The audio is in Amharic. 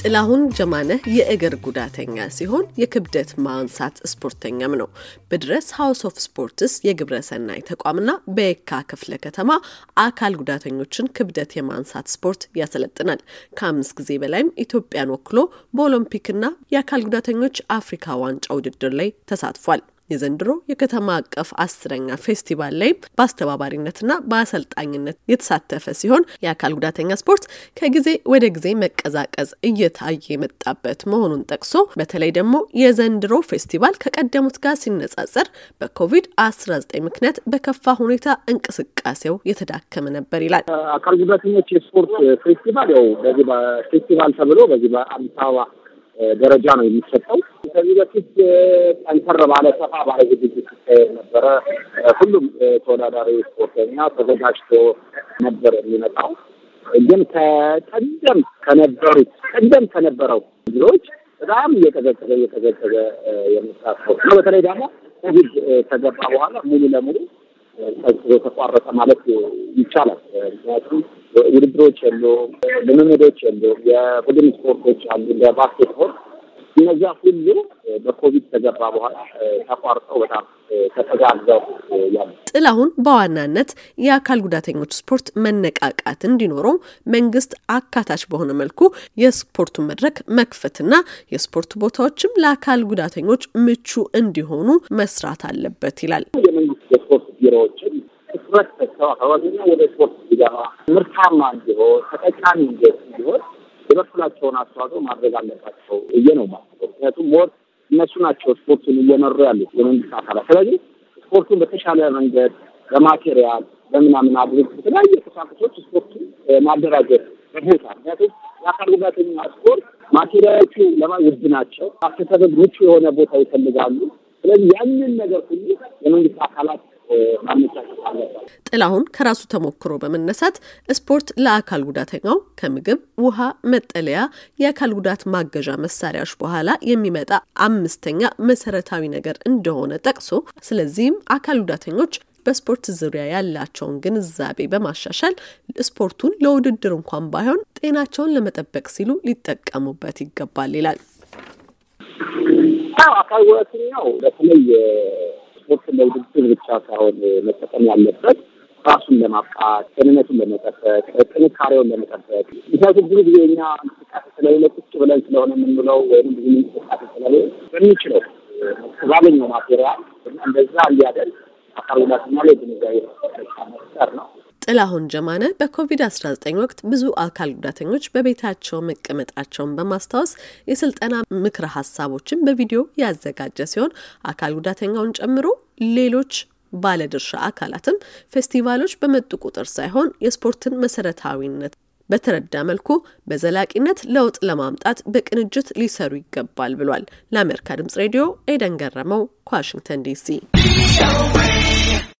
ጥላሁን ጀማነህ የእግር ጉዳተኛ ሲሆን የክብደት ማንሳት ስፖርተኛም ነው። በድረስ House of Sports የግብረ ሰናይ ተቋምና በየካ ክፍለ ከተማ አካል ጉዳተኞችን ክብደት የማንሳት ስፖርት ያሰለጥናል። ከአምስት ጊዜ በላይም ኢትዮጵያን ወክሎ በኦሎምፒክና የአካል ጉዳተኞች አፍሪካ ዋንጫ ውድድር ላይ ተሳትፏል። የዘንድሮ የከተማ አቀፍ አስረኛ ፌስቲቫል ላይ በአስተባባሪነትና በአሰልጣኝነት የተሳተፈ ሲሆን የአካል ጉዳተኛ ስፖርት ከጊዜ ወደ ጊዜ መቀዛቀዝ እየታየ የመጣበት መሆኑን ጠቅሶ በተለይ ደግሞ የዘንድሮ ፌስቲቫል ከቀደሙት ጋር ሲነጻጸር በኮቪድ-19 ምክንያት በከፋ ሁኔታ እንቅስቃሴው የተዳከመ ነበር ይላል። አካል ጉዳተኞች የስፖርት ፌስቲቫል ያው በዚህ በፌስቲቫል ተብሎ በዚህ በአዲስ አበባ ደረጃ ነው የሚሰጠው። ከዚህ በፊት ጠንከር ባለ ሰፋ ባለ ዝግጅት ሲካሄድ ነበረ። ሁሉም ተወዳዳሪ ስፖርተኛ ተዘጋጅቶ ነበር የሚመጣው። ግን ከቀደም ከነበሩት ቀደም ከነበረው ጊዜዎች በጣም እየቀዘቀዘ እየቀዘቀዘ የመጣ ነው። በተለይ ደግሞ ኮቪድ ከገባ በኋላ ሙሉ ለሙሉ ቀዝቅዞ ተቋረጠ ማለት ይቻላል። ምክንያቱም ውድድሮች የሉም፣ ልምምዶች የሉም፣ የቡድን ስፖርቶች አሉ እንደ ባስኬትቦል እነዚያ ሁሉ በኮቪድ ከገባ በኋላ ተቋርጠው በጣም ተተጋዘው ያሉ። ጥላሁን በዋናነት የአካል ጉዳተኞች ስፖርት መነቃቃት እንዲኖረው መንግስት አካታች በሆነ መልኩ የስፖርቱን መድረክ መክፈትና የስፖርት ቦታዎችም ለአካል ጉዳተኞች ምቹ እንዲሆኑ መስራት አለበት ይላል። የመንግስት የስፖርት ቢሮዎችን ትኩረት ሰጥተው ወደ ስፖርት እንዲገባ ምርታማ እንዲሆን ተጠቃሚ እንዲሆን የበኩላቸውን አስተዋጽኦ ማድረግ አለባቸው ብዬ ነው ምክንያቱም more እነሱ ናቸው ስፖርቱን እየመሩ ያሉት የመንግስት አካላት። ስለዚህ ስፖርቱን በተሻለ መንገድ በ material በምናምን አድርግ የተለያየ ቁሳቁሶች ስፖርቱን ማደራጀት በቦታ ምክንያቱም የአካል ጉዳተኛ ስፖርት material ኦቹ ለማ ውድ ናቸው። አስተሳሰብ ምቹ የሆነ ቦታ ይፈልጋሉ። ስለዚህ ያንን ነገር ሁሉ የመንግስት አካላት አለባቸው። ጥላሁን ከራሱ ተሞክሮ በመነሳት ስፖርት ለአካል ጉዳተኛው ከምግብ፣ ውሃ፣ መጠለያ፣ የአካል ጉዳት ማገዣ መሳሪያዎች በኋላ የሚመጣ አምስተኛ መሰረታዊ ነገር እንደሆነ ጠቅሶ ስለዚህም አካል ጉዳተኞች በስፖርት ዙሪያ ያላቸውን ግንዛቤ በማሻሻል ስፖርቱን ለውድድር እንኳን ባይሆን ጤናቸውን ለመጠበቅ ሲሉ ሊጠቀሙበት ይገባል ይላል። አካል ጉዳተኛው በተለይ ስፖርትን ለውድድር ብቻ ሳይሆን መጠቀም ያለበት ራሱን ለማብቃት፣ ጤንነቱን ለመጠበቅ፣ ጥንካሬውን ለመጠበቅ። ምክንያቱም ብዙ ጊዜ እኛ እንቅስቃሴ ስለሌለ ቁጭ ብለን ስለሆነ የምንውለው ወይም ብዙ እንቅስቃሴ ስለሌለ በሚችለው ባገኘው ማቴሪያል እንደዛ እንዲያደርግ ጉዳተኛ ላይ ግንዛቤ መፍጠር ነው። ጥላሁን ጀማነ በኮቪድ-19 ወቅት ብዙ አካል ጉዳተኞች በቤታቸው መቀመጣቸውን በማስታወስ የስልጠና ምክረ ሀሳቦችን በቪዲዮ ያዘጋጀ ሲሆን አካል ጉዳተኛውን ጨምሮ ሌሎች ባለድርሻ አካላትም ፌስቲቫሎች በመጡ ቁጥር ሳይሆን የስፖርትን መሰረታዊነት በተረዳ መልኩ በዘላቂነት ለውጥ ለማምጣት በቅንጅት ሊሰሩ ይገባል ብሏል። ለአሜሪካ ድምጽ ሬዲዮ ኤደን ገረመው ከዋሽንግተን ዲሲ